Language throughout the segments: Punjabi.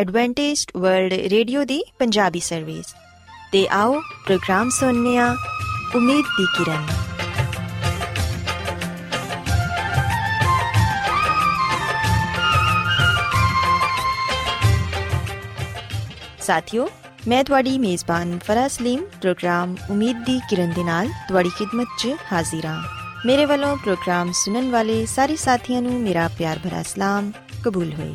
ਐਡਵੈਂਟਿਸਟ ਵਰਲਡ ਰੇਡੀਓ ਦੀ ਪੰਜਾਬੀ ਸਰਵਿਸ ਤੇ ਆਓ ਪ੍ਰੋਗਰਾਮ ਸੁਣਨੇ ਆ ਉਮੀਦ ਦੀ ਕਿਰਨ। ਸਾਥਿਓ, ਮੈਂ ਤੁਹਾਡੀ ਮੇਜ਼ਬਾਨ ਫਰਾ ਸਲੀਮ, ਪ੍ਰੋਗਰਾਮ ਉਮੀਦ ਦੀ ਕਿਰਨ ਦੇ ਨਾਲ ਤੁਹਾਡੀ ਖidmat 'ਚ ਹਾਜ਼ਰ ਹਾਂ। ਮੇਰੇ ਵੱਲੋਂ ਪ੍ਰੋਗਰਾਮ ਸੁਣਨ ਵਾਲੇ ਸਾਰੇ ਸਾਥੀਆਂ ਨੂੰ ਮੇਰਾ ਪਿਆਰ ਭਰਾ ਸਲਾਮ, ਕਬੂਲ ਹੋਏ।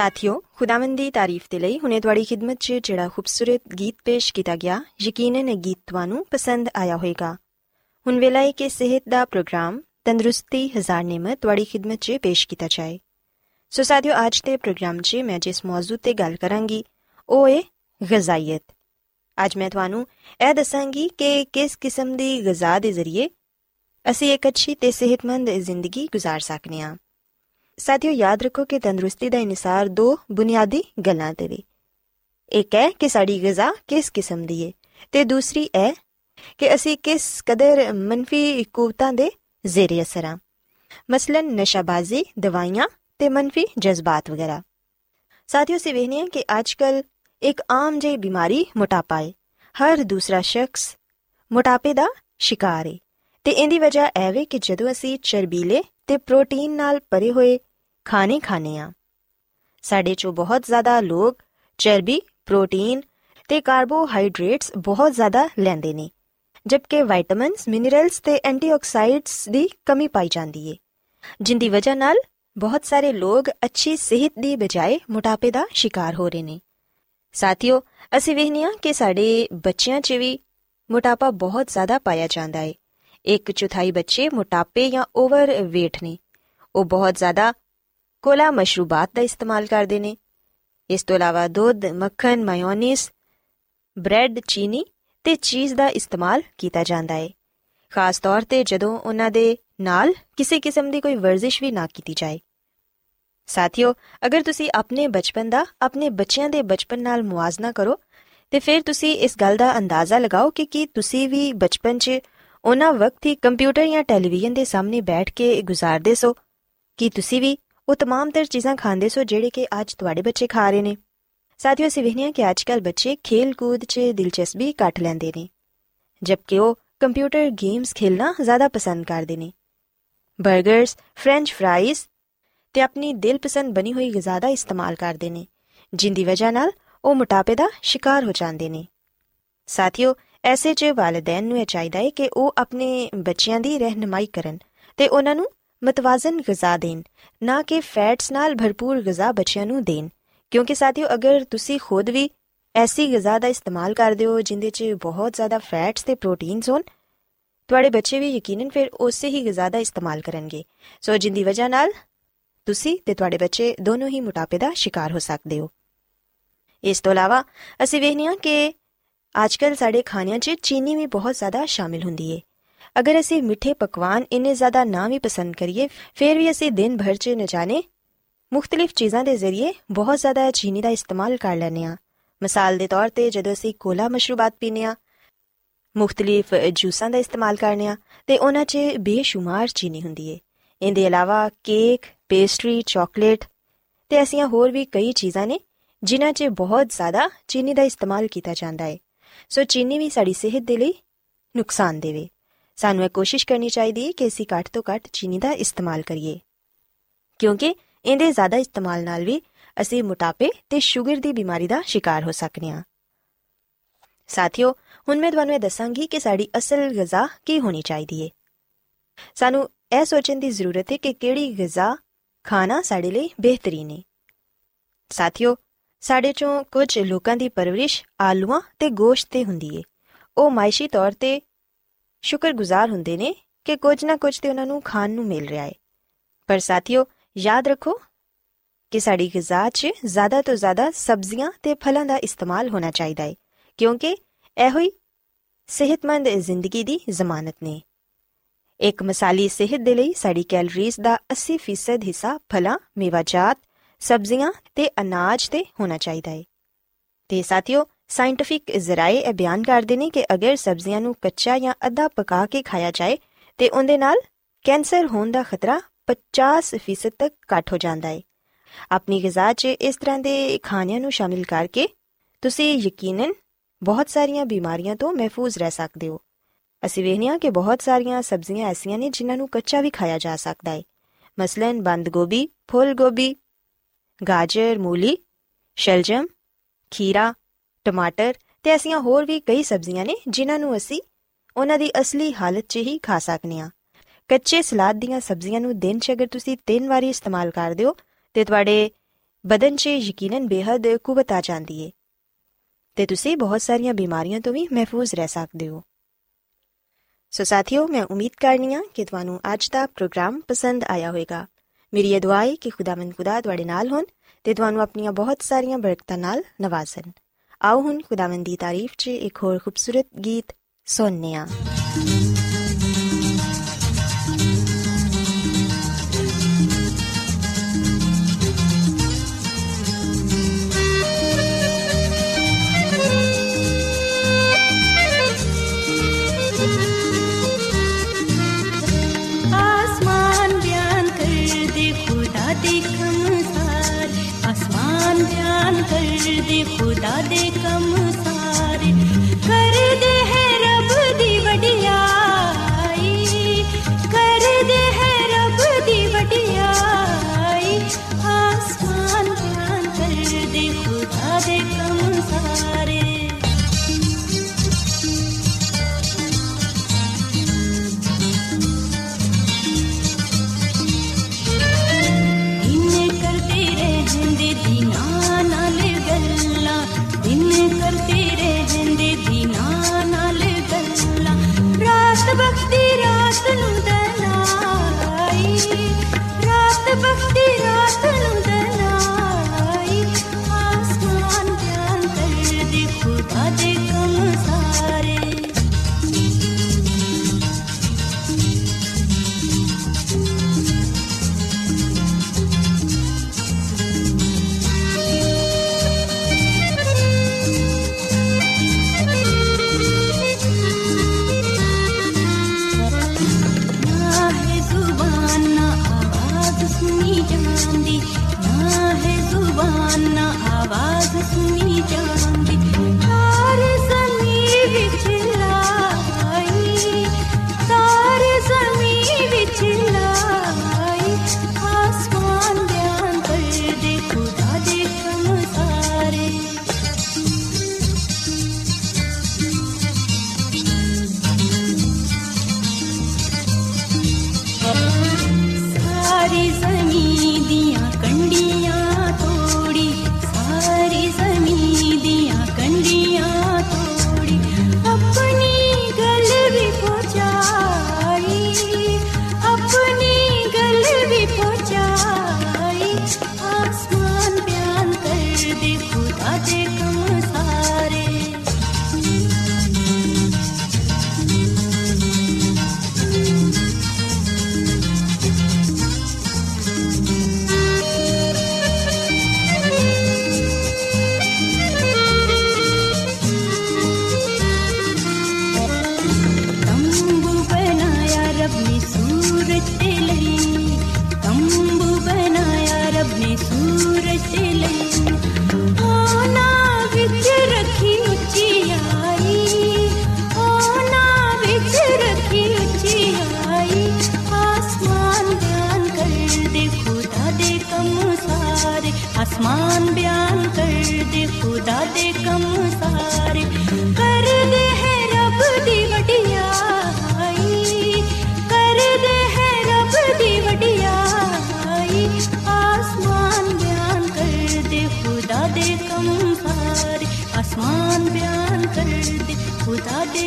ਸਾਥਿਓ ਖੁਦਾਵੰਦ ਦੀ ਤਾਰੀਫ ਤੇ ਲਈ ਹੁਣੇ ਤੁਹਾਡੀ ਖidmat 'ਚ ਜਿਹੜਾ ਖੂਬਸੂਰਤ ਗੀਤ ਪੇਸ਼ ਕੀਤਾ ਗਿਆ ਯਕੀਨਨ ਇਹ ਗੀਤ ਤੁਹਾਨੂੰ ਪਸੰਦ ਆਇਆ ਹੋਵੇਗਾ ਹੁਣ ਵੇਲਾ ਹੈ ਕਿ ਸਿਹਤ ਦਾ ਪ੍ਰੋਗਰਾਮ ਤੰਦਰੁਸਤੀ ਹਜ਼ਾਰ ਨਿਮਤ ਤੁਹਾਡੀ ਖidmat 'ਚ ਪੇਸ਼ ਕੀਤਾ ਜਾਏ ਸੋ ਸਾਥਿਓ ਅੱਜ ਦੇ ਪ੍ਰੋਗਰਾਮ 'ਚ ਮੈਂ ਜਿਸ ਮੌਜੂ ਤੇ ਗੱਲ ਕਰਾਂਗੀ ਉਹ ਹੈ ਗਜ਼ਾਈਅਤ ਅੱਜ ਮੈਂ ਤੁਹਾਨੂੰ ਇਹ ਦੱਸਾਂਗੀ ਕਿ ਕਿਸ ਕਿਸਮ ਦੀ ਗਜ਼ਾ ਦੇ ਜ਼ਰੀਏ ਅਸੀਂ ਇੱਕ ਅੱਛੀ ਤੇ ਸਿਹਤਮੰਦ ਜ਼ਿੰਦਗੀ گزار ਸਕਨੇ ਹਾਂ ਸਾਥੀਓ, ਯਾਦ ਰੱਖੋ ਕਿ ਤੰਦਰੁਸਤੀ ਦਾ ਇਨਸਾਰ ਦੋ ਬੁਨਿਆਦੀ ਗੱਲਾਂ ਤੇ ਵੀ। ਇੱਕ ਹੈ ਕਿ ਸਾਡੀ ਗਿਜ਼ਾ ਕਿਸ ਕਿਸਮ ਦੀ ਹੈ ਤੇ ਦੂਸਰੀ ਹੈ ਕਿ ਅਸੀਂ ਕਿਸ ਕਦਰ ਮੰਫੀ ਕੂਵਤਾਂ ਦੇ ਜ਼ੇਰੇ ਅਸਰ ਹਾਂ ਮਸਲਨ ਨਸ਼ਾਬਾਜ਼ੀ, ਦਵਾਈਆਂ ਤੇ ਮੰਫੀ ਜਜ਼ਬਾਤ ਵਗੈਰਾ। ਸਾਥੀਓ ਸੇ ਵੇਖਨੇ ਕਿ ਅੱਜਕੱਲ ਇੱਕ ਆਮ ਜਿਹੀ ਬਿਮਾਰੀ ਮੋਟਾਪਾ ਹੈ ਹਰ ਦੂਸਰਾ ਸ਼ਖਸ ਮੋਟਾਪੇ ਦਾ ਸ਼ਿਕਾਰ ਹੈ ਤੇ ਇਹਦੀ ਵਜ੍ਹਾ ਇਹ ਵੇ ਕਿ ਜਦੋਂ ਅਸੀਂ ਚਰਬੀਲੇ ਤੇ ਪ੍ਰੋਟੀਨ ਨਾਲ ਭਰੇ ਹੋਏ ਖਾਣੇ ਖਾਣੇ ਆ ਸਾਡੇ ਚੋਂ ਬਹੁਤ ਜ਼ਿਆਦਾ ਲੋਕ ਚਰਬੀ, ਪ੍ਰੋਟੀਨ ਤੇ ਕਾਰਬੋਹਾਈਡਰੇਟਸ ਬਹੁਤ ਜ਼ਿਆਦਾ ਲੈਂਦੇ ਨੇ, ਜਦਕਿ ਵਿਟਾਮਿਨਸ ਮਿਨਰਲਸ ਤੇ ਐਂਟੀਆਕਸਾਈਡਸ ਦੀ ਕਮੀ ਪਾਈ ਜਾਂਦੀ ਏ, ਜਿੰਦੀ ਵਜ੍ਹਾ ਨਾਲ ਬਹੁਤ ਸਾਰੇ ਲੋਕ ਅੱਛੀ ਸਿਹਤ ਦੀ ਬਜਾਏ ਮੋਟਾਪੇ ਦਾ ਸ਼ਿਕਾਰ ਹੋ ਰਹੇ ਨੇ। ਸਾਥੀਓ, ਅਸੀਂ ਵੇਖਨੇ ਆ ਕਿ ਸਾਡੇ ਬੱਚਿਆਂ 'ਚ ਵੀ ਮੋਟਾਪਾ ਬਹੁਤ ਜ਼ਿਆਦਾ ਪਾਇਆ ਜਾਂਦਾ ਏ। ਇੱਕ ਚੌਥਾਈ ਬੱਚੇ ਮੋਟਾਪੇ ਜਾਂ ਓਵਰ weight ਨੇ। ਉਹ ਬਹੁਤ ਜ਼ਿਆਦਾ ਕੋਲਾ ਮਸ਼ਰੂਬਾਤ ਦਾ ਇਸਤੇਮਾਲ ਕਰਦੇ ਨੇ। ਇਸ ਤੋਂ ਇਲਾਵਾ ਦੁੱਧ, ਮੱਖਣ, ਮਾਇਓਨੀਜ਼, ਬ੍ਰੈਡ, ਚੀਨੀ ਤੇ ਚੀਜ਼ ਦਾ ਇਸਤੇਮਾਲ ਕੀਤਾ ਜਾਂਦਾ ਹੈ ਖਾਸ ਤੌਰ ਤੇ ਜਦੋਂ ਉਹਨਾਂ ਦੇ ਨਾਲ ਕਿਸੇ ਕਿਸਮ ਦੀ ਕੋਈ ਵਰਜ਼ਿਸ਼ ਵੀ ਨਾ ਕੀਤੀ ਜਾਏ। ਸਾਥੀਓ, ਅਗਰ ਤੁਸੀਂ ਆਪਣੇ ਬਚਪਨ ਦਾ, ਆਪਣੇ ਬੱਚਿਆਂ ਦੇ ਬਚਪਨ ਨਾਲ ਮੁਆਜ਼ਨਾ ਕਰੋ, ਤੇ ਫਿਰ ਤੁਸੀਂ ਇਸ ਗੱਲ ਦਾ ਅੰਦਾਜ਼ਾ ਲਗਾਓ ਕਿ ਕੀ ਤੁਸੀਂ ਵੀ ਬਚਪਨ 'ਚ ਉਹਨਾਂ ਵਕਤ ਹੀ ਕੰਪਿਊਟਰ ਜਾਂ ਟੈਲੀਵਿਜ਼ਨ ਦੇ ਸਾਹਮਣੇ ਬੈਠ ਕੇ ਗੁਜ਼ਾਰਦੇ ਸੋ। ਕੀ ਤੁਸੀਂ ਵੀ ਉਹ तमाम ਤਰ ਚੀਜ਼ਾਂ ਖਾਂਦੇ ਸੋ ਜਿਹੜੇ ਕਿ ਅੱਜ ਤੁਹਾਡੇ ਬੱਚੇ ਖਾ ਰਹੇ ਨੇ। ਸਾਥੀਓ, ਅਸੀਂ ਵਹਿਨੀਆਂ ਕਿ ਅੱਜਕੱਲ ਬੱਚੇ ਖੇਲ ਕੂਦ 'ਚ ਦਿਲਚਸਪੀ ਘੱਟ ਲੈਂਦੇ ਨੇ, ਜਦਕਿ ਉਹ ਕੰਪਿਊਟਰ ਗੇਮਸ ਖੇਲਣਾ ਜ਼ਿਆਦਾ ਪਸੰਦ ਕਰਦੇ ਨੇ। 버ਗਰਸ ਫ੍ਰੈਂਚ ਫ੍ਰਾਈਜ਼ ਤੇ ਆਪਣੀ ਦਿਲਪਸੰਦ ਬਣੀ ਹੋਈ ਗਿਜ਼ਾ ਦਾ ਇਸਤੇਮਾਲ ਕਰਦੇ ਨੇ, ਜਿੰਦੀ ਵਜ੍ਹਾ ਨਾਲ ਉਹ ਮੋਟਾਪੇ ਦਾ ਸ਼ਿਕਾਰ ਹੋ ਜਾਂਦੇ ਨੇ। ਸਾਥੀਓ, ਐਸੇ 'ਚ ਵਾਲਿਦੈਨ ਨੂੰ ਇਹ ਚਾਹੀਦਾ ਹੈ ਕਿ ਉਹ ਆਪਣੇ ਬੱਚਿਆਂ ਦੀ ਰਹਿਨਮਾਈ ਕਰਨ ਤੇ ਉਹਨਾਂ ਨੂੰ ਮਤਵਾਜ਼ਨ ਗਿਜ਼ਾ ਦੇਣ ਨਾ ਕਿ ਫੈਟਸ ਨਾਲ ਭਰਪੂਰ ਗਿਜ਼ਾ ਬੱਚਿਆਂ ਨੂੰ ਦੇਣ ਕਿਉਂਕਿ ਸਾਥੀਓ ਅਗਰ ਤੁਸੀਂ ਖੁਦ ਵੀ ਐਸੀ ਗਿਜ਼ਾ ਦਾ ਇਸਤੇਮਾਲ ਕਰਦੇ ਹੋ ਜਿੰਦੇ 'ਚ ਬਹੁਤ ਜ਼ਿਆਦਾ ਫੈਟਸ ਤੇ ਪ੍ਰੋਟੀਨਸ ਹੋਣ ਤੁਹਾਡੇ ਬੱਚੇ ਵੀ ਯਕੀਨਨ ਫਿਰ ਉਸੇ ਹੀ ਗਿਜ਼ਾ ਦਾ ਇਸਤੇਮਾਲ ਕਰਨਗੇ ਸੋ ਜਿੰਦੀ ਵਜ੍ਹਾ ਨਾਲ ਤੁਸੀਂ ਤੇ ਤੁਹਾਡੇ ਬੱਚੇ ਦੋਨੋਂ ਹੀ ਮੋਟਾਪੇ ਦਾ ਸ਼ਿਕਾਰ ਹੋ ਸਕਦੇ ਹੋ ਇਸ ਤੋਂ ਇਲਾਵਾ ਅਸੀਂ ਵੇਖਨੇ ਆ ਕਿ ਅੱਜਕੱਲ ਸਾਡੇ ਖਾਣਿਆਂ 'ਚ ਚੀਨੀ ਵੀ ਬਹੁਤ ਜ਼ਿਆਦਾ ਸ਼ਾਮਿਲ ਹੁੰਦੀ ਏ ਅਗਰ ਅਸੀਂ ਮਿੱਠੇ ਪਕਵਾਨ ਇੰਨੇ ਜ਼ਿਆਦਾ ਨਾ ਵੀ ਪਸੰਦ ਕਰੀਏ, ਫਿਰ ਵੀ ਅਸੀਂ ਦਿਨ ਭਰ 'ਚ न ਜਾਣੇ। ਮੁxtਲਿਫ ਚੀਜ਼ਾਂ ਦੇ ਜ਼ਰੀਏ ਬਹੁਤ ਜ਼ਿਆਦਾ ਚੀਨੀ ਦਾ ਇਸਤੇਮਾਲ ਕਰ ਲੈਨੇ ਆ ਮਿਸਾਲ ਦੇ ਤੌਰ ਤੇ ਜਦੋਂ ਅਸੀਂ ਕੋਲਾ ਮਸ਼ਰੂਬਾਤ ਪੀਨੇ ਆ ਮੁxtਲਿਫ ਜੂਸਾਂ ਦਾ ਇਸਤੇਮਾਲ ਕਰਨੇ ਆ ਤੇ ਉਹਨਾਂ 'ਚ ਬੇਸ਼ੁਮਾਰ ਚੀਨੀ ਹੁੰਦੀ ਏ। ਇਹਦੇ ਇਲਾਵਾ ਕੇਕ, ਪੇਸਟਰੀ, ਚਾਕਲੇਟ ਤੇ ਐਸੀਆਂ ਹੋਰ ਵੀ ਕਈ ਚੀਜ਼ਾਂ ਨੇ ਜਿਨ੍ਹਾਂ 'ਚ ਬਹੁਤ ਜ਼ਿਆਦਾ ਚੀਨੀ ਦਾ ਇਸਤੇਮਾਲ ਕੀਤਾ ਜਾਂਦਾ ਹੈ ਸੋ ਚੀਨੀ ਵੀ ਸਾਡੀ ਸਿਹਤ ਦੇ ਲਈ ਨੁਕਸਾਨ ਦੇਵੇ। ਸਾਨੂੰ ਇਹ ਕੋਸ਼ਿਸ਼ ਕਰਨੀ ਚਾਹੀਦੀ ਹੈ ਕਿ ਅਸੀਂ ਘੱਟ ਤੋਂ ਘੱਟ ਚੀਨੀ ਦਾ ਇਸਤੇਮਾਲ ਕਰੀਏ। ਕਿਉਂਕਿ ਇਹਦੇ ਜ਼ਿਆਦਾ ਇਸਤੇਮਾਲ ਨਾਲ ਵੀ ਅਸੀਂ ਮੋਟਾਪੇ ਤੇ ਸ਼ੂਗਰ ਦੀ ਬਿਮਾਰੀ ਦਾ ਸ਼ਿਕਾਰ ਹੋ ਸਕਨੇ ਹਾਂ। ਸਾਥੀਓ, ਹੁਣ ਮੈਂ ਤੁਹਾਨੂੰ ਇਹ ਦੱਸਾਂਗੀ ਕਿ ਸਾਡੀ ਅਸਲ ਗਿਜ਼ਾ ਕੀ ਹੋਣੀ ਚਾਹੀਦੀ ਹੈ। ਸਾਨੂੰ ਇਹ ਸੋਚਣ ਦੀ ਜ਼ਰੂਰਤ ਹੈ ਕਿ ਕਿਹੜੀ ਗਿਜ਼ਾ ਖਾਣਾ ਸਾਡੇ ਲਈ ਬਿਹਤਰੀਨ ਹੈ। ਸਾਥੀਓ, ਸਾਡੇ ਚੋਂ ਕੁਝ ਲੋਕਾਂ ਦੀ ਪਰਵਰਿਸ਼ ਆਲੂਆਂ ਤੇ ਗੋਸ਼ਤ ਤੇ ਹੁੰਦੀ ਏ ਉਹ ਮਾਇਸ਼ੀ ਤੌਰ ਤੇ ਸ਼ੁਕਰਗੁਜ਼ਾਰ ਹੁੰਦੇ ਨੇ ਕਿ ਕੁਝ ਨਾ ਕੁਝ ਤੇ ਉਹਨਾਂ ਨੂੰ ਖਾਣ ਨੂੰ ਮਿਲ ਰਿਹਾ ਹੈ। ਪਰ ਸਾਥੀਓ, ਯਾਦ ਰੱਖੋ ਕਿ ਸਾਡੀ ਗਿਜ਼ਾ 'ਚ ਜ਼ਿਆਦਾ ਤੋਂ ਜ਼ਿਆਦਾ ਸਬਜ਼ੀਆਂ ਤੇ ਫਲਾਂ ਦਾ ਇਸਤੇਮਾਲ ਹੋਣਾ ਚਾਹੀਦਾ ਹੈ, ਕਿਉਂਕਿ ਇਹੋ ਹੀ ਸਿਹਤਮੰਦ ਜ਼ਿੰਦਗੀ ਦੀ ਜ਼ਮਾਨਤ ਨੇ। ਇੱਕ ਮਸਾਲੀ ਸਿਹਤ ਦੇ ਲਈ ਸਾਡੀ ਕੈਲਰੀਜ਼ ਦਾ 80% ਹਿੱਸਾ ਫਲਾਂ ਮੇਵਾਜਾਤ ਸਬਜ਼ੀਆਂ ਤੇ ਅਨਾਜ ਤੇ ਹੋਣਾ ਚਾਹੀਦਾ ਹੈ। ਤੇ ਸਾਥੀਓ ਸਾਇੰਟਿਫਿਕ ਜ਼ਰਾਏ ਇਹ ਬਿਆਨ ਕਰਦੇ ਨੇ ਕਿ ਅਗਰ ਸਬਜ਼ੀਆਂ ਨੂੰ ਕੱਚਾ ਜਾਂ ਅੱਧਾ ਪਕਾ ਕੇ ਖਾਇਆ ਜਾਏ, ਤੇ ਉਹਦੇ ਨਾਲ ਕੈਂਸਰ ਹੋਣ ਦਾ ਖਤਰਾ 50% ਤੱਕ ਘਟ ਹੋ ਜਾਂਦਾ ਹੈ। ਆਪਣੀ ਗਿਜ਼ਾ 'ਚ ਇਸ ਤਰ੍ਹਾਂ ਦੇ ਖਾਣਿਆਂ ਨੂੰ ਸ਼ਾਮਿਲ ਕਰਕੇ ਤੁਸੀਂ ਯਕੀਨਨ ਬਹੁਤ ਸਾਰੀਆਂ ਬਿਮਾਰੀਆਂ ਤੋਂ ਮਹਿਫੂਜ਼ ਰਹਿ ਸਕਦੇ ਹੋ। ਅਸੀਂ ਵੇਖਦੇ ਹਾਂ ਕਿ ਬਹੁਤ ਸਾਰੀਆਂ ਸਬਜ਼ੀਆਂ ਐਸੀਆਂ ਨੇ ਜਿਨ੍ਹਾਂ ਨੂੰ ਕੱਚਾ ਵੀ ਖਾਇਆ ਜਾ ਸਕਦਾ ਹੈ। ਮਸਲਨ ਬੰਦ ਗੋਭੀ, ਫੁੱਲ ਗੋਭੀ, ਗਾਜਰ, ਮੂਲੀ, ਸ਼ਲਜਮ, ਖੀਰਾ ਟਮਾਟਰ ਤੇ ਐਸੀਆਂ ਹੋਰ ਵੀ ਕਈ ਸਬਜ਼ੀਆਂ ਨੇ ਜਿਨ੍ਹਾਂ ਨੂੰ ਅਸੀਂ ਉਹਨਾਂ ਦੀ ਅਸਲੀ ਹਾਲਤ 'ਚ ਹੀ ਖਾ ਸਕਨੇ ਆ ਕੱਚੇ ਸਲਾਦ ਦੀਆਂ ਸਬਜ਼ੀਆਂ ਨੂੰ ਦਿਨ 'ਚ ਅਗਰ ਤੁਸੀਂ ਤਿੰਨ ਵਾਰੀ ਇਸਤੇਮਾਲ ਕਰਦੇ ਹੋ, ਤੇ ਤੁਹਾਡੇ ਬਦਨ 'ਚ ਯਕੀਨਨ ਬੇਹੱਦ ਕੂਵਤ ਆ ਜਾਂਦੀ ਏ। ਤੇ ਤੁਸੀਂ ਬਹੁਤ ਸਾਰੀਆਂ ਬਿਮਾਰੀਆਂ ਤੋਂ ਵੀ ਮਹਿਫੂਜ਼ ਰਹਿ ਸਕਦੇ ਹੋ। ਸੋ ਸਾਥੀਓ, ਮੈਂ ਉਮੀਦ ਕਰਨੀ ਆ ਕਿ ਤੁਹਾਨੂੰ ਅੱਜ ਦਾ ਪ੍ਰੋਗਰਾਮ ਪਸੰਦ ਆਇਆ ਹੋਵੇਗਾ। ਮੇਰੀ ਇਹ ਦੁਆ ਹੈ ਕਿ ਖੁਦਾਵੰਦ ਖੁਦਾ ਤੁਹਾਡੇ ਨਾਲ ਹੋਣ ਤੇ ਤੁਹਾਨੂੰ ਆਪਣੀਆਂ ਬਹੁਤ ਸਾਰੀਆਂ ਬਰਕਤਾਂ ਨਾਲ ਨਵਾਜ਼ਣ। ਆਓ ਹੁਣ ਖੁਦਾਵੰਦ ਦੀ ਤਾਰੀਫ 'ਚ ਇੱਕ ਹੋਰ ਖੂਬਸੂਰਤ ਗੀਤ ਸੁਣਨੇ ਆ आसमान बयान कर दे खुदा दे कम सारे कर दे है रब दी वडियाई कर दे है रब दी वडियाई आसमान बयान कर दे खुदा दे कम सारे आसमान बयान कर दे खुदा दे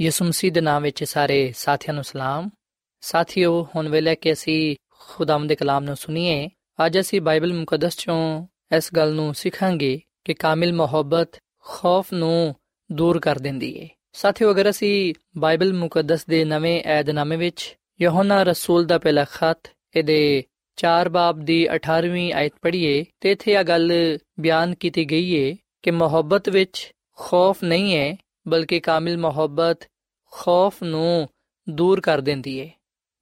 ਯਿਸੂ ਮਸੀਹ ਦੇ ਨਾਮ ਵਿੱਚ ਸਾਰੇ ਸਾਥੀਆਂ ਨੂੰ ਸਲਾਮ। ਸਾਥੀਓ, ਹੁਣ ਵੇਲੇ ਕਿ ਅਸੀਂ ਖੁਦਾਵੰਦ ਦੇ ਕਲਾਮ ਨੂੰ ਸੁਣੀਏ, ਅੱਜ ਅਸੀਂ ਬਾਈਬਲ ਮੁਕੱਦਸ ਚੋਂ ਇਸ ਗੱਲ ਨੂੰ ਸਿੱਖਾਂਗੇ ਕਿ ਕਾਮਿਲ ਮੁਹੱਬਤ ਖੌਫ ਨੂੰ ਦੂਰ ਕਰ ਦਿੰਦੀ ਏ। ਸਾਥੀਓ, ਅਗਰ ਅਸੀਂ ਬਾਈਬਲ ਮੁਕੱਦਸ ਦੇ ਨਵੇਂ ਏਧਨਾਮੇ ਵਿੱਚ ਯਹੋਨਾ ਰਸੂਲ ਦਾ ਪਹਿਲਾ ਖਤ, ਇਹਦੇ 4 ਬਾਬ ਦੀ 18ਵੀਂ ਆਇਤ ਪੜ੍ਹੀਏ, ਤੇ ਇੱਥੇ ਇਹ ਗੱਲ ਬਿਆਨ ਕੀਤੀ ਗਈ ਏ ਕਿ ਮੁਹੱਬਤ ਵਿੱਚ ਖੌਫ ਨਹੀਂ ਹੈ ਬਲਕਿ ਕਾਮਿਲ ਮੁਹੱਬਤ ਖੌਫ ਨੂੰ ਦੂਰ ਕਰ ਦਿੰਦੀ ਏ।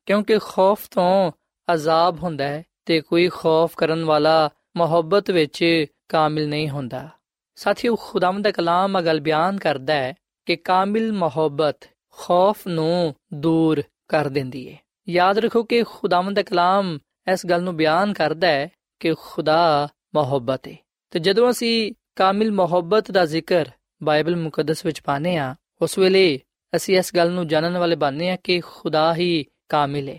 ਕਿਉਂਕਿ ਖੌਫ ਤੋਂ ਅਜ਼ਾਬ ਹੁੰਦਾ ਹੈ ਤੇ ਕੋਈ ਖੌਫ ਕਰਨ ਵਾਲਾ ਮੁਹੱਬਤ ਵਿੱਚ ਕਾਮਿਲ ਨਹੀਂ ਹੁੰਦਾ। ਸਾਥੀਓ, ਖੁਦਾਵੰਦ ਦਾ ਕਲਾਮ ਅਗਲ ਬਿਆਨ ਕਰਦਾ ਹੈ ਕਿ ਕਾਮਿਲ ਮੁਹੱਬਤ ਖੌਫ ਨੂੰ ਦੂਰ ਕਰ ਦਿੰਦੀ ਹੈ ਯਾਦ ਰੱਖੋ ਕਿ ਖੁਦਾਵੰਦ ਦਾ ਕਲਾਮ ਇਸ ਗੱਲ ਨੂੰ ਬਿਆਨ ਕਰਦਾ ਹੈ ਕਿ ਖੁਦਾ ਮੁਹੱਬਤ ਹੈ ਤੇ ਜਦੋਂ ਅਸੀਂ ਕਾਮਿਲ ਮੁਹੱਬਤ ਦਾ ਜ਼ਿਕਰ ਬਾਈਬਲ ਮੁਕੱਦਸ ਵਿੱਚ ਪਾਨੇ ਆ ਉਸ ਵੇਲੇ ਅਸੀਂ ਇਸ ਗੱਲ ਨੂੰ ਜਾਣਨ ਵਾਲੇ ਬਣਨੇ ਆ ਕਿ ਖੁਦਾ ਹੀ ਕਾਮਿਲ ਹੈ।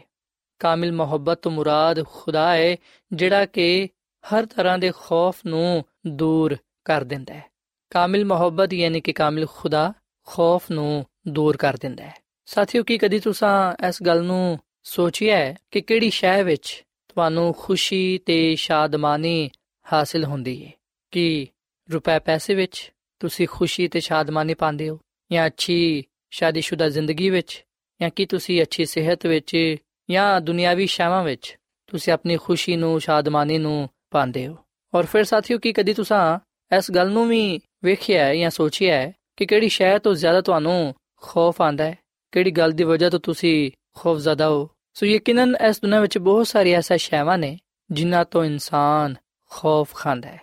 ਕਾਮਿਲ ਮੁਹੱਬਤ ਤੋਂ ਮੁਰਾਦ ਖੁਦਾ ਹੈ, ਜਿਹੜਾ ਕਿ ਹਰ ਤਰ੍ਹਾਂ ਦੇ ਖੌਫ ਨੂੰ ਦੂਰ ਕਰ ਦਿੰਦਾ ਹੈ। ਕਾਮਿਲ ਮੁਹੱਬਤ ਯਾਨੀ ਕਿ ਕਾਮਿਲ ਖੁਦਾ ਖੌਫ ਨੂੰ ਦੂਰ ਕਰ ਦਿੰਦਾ ਹੈ। ਸਾਥੀਓ, ਕੀ ਕਦੀ ਤੁਸੀਂ ਇਸ ਗੱਲ ਨੂੰ ਸੋਚਿਆ ਹੈ ਕਿ ਕਿਹੜੀ ਸ਼ੈ ਵਿੱਚ ਤੁਹਾਨੂੰ ਖੁਸ਼ੀ ਤੇ ਸ਼ਾਦਮਾਨੀ ਹਾਸਿਲ ਹੁੰਦੀ ਹੈ? ਕਿ ਰੁਪਏ ਪੈਸੇ ਵਿੱਚ? ਤੁਸੀਂ ਖੁਸ਼ੀ ਤੇ ਸ਼ਾਦਮਾਨੀ ਪਾਉਂਦੇ ਹੋ? ਜਾਂ ਅੱਛੀ ਸ਼ਾਦੀशुदा ਜ਼ਿੰਦਗੀ ਵਿੱਚ? ਜਾਂ ਕੀ ਤੁਸੀਂ ਅੱਛੀ ਸਿਹਤ ਵਿੱਚ? ਜਾਂ ਦੁਨਿਆਵੀ ਸ਼ਾਵਾਂ ਵਿੱਚ? ਤੁਸੀਂ ਆਪਣੀ ਖੁਸ਼ੀ ਨੂੰ, ਸ਼ਾਦਮਾਨੀ ਨੂੰ ਪਾਉਂਦੇ ਹੋ। ਔਰ ਫਿਰ ਸਾਥੀਓ, ਕੀ ਕਦੀ ਤੁਸੀਂ ਇਸ ਗੱਲ ਨੂੰ ਵੀ ਵੇਖਿਆ ਹੈ ਜਾਂ ਸੋਚਿਆ ਹੈ ਕਿ ਕਿਹੜੀ ਸ਼ੈ ਤੋਂ ਜ਼ਿਆਦਾ ਤੁਹਾਨੂੰ ਖੌਫ ਆਂਦਾ ਹੈ? ਕਿਹੜੀ ਗੱਲ ਦੀ ਵਜ੍ਹਾ ਤੋਂ ਤੁਸੀਂ ਖੌਫ ਜ਼ਦਾ ਹੋ? ਸੋ ਯਕੀਨਨ ਇਸ ਦੁਨੀਆਂ ਵਿੱਚ ਬਹੁਤ ਸਾਰੀ ਐਸਾ ਸ਼ੈਵਾਂ ਨੇ ਜਿਨ੍ਹਾਂ ਤੋਂ ਇਨਸਾਨ ਖੌਫ ਖਾਂਦਾ ਹੈ।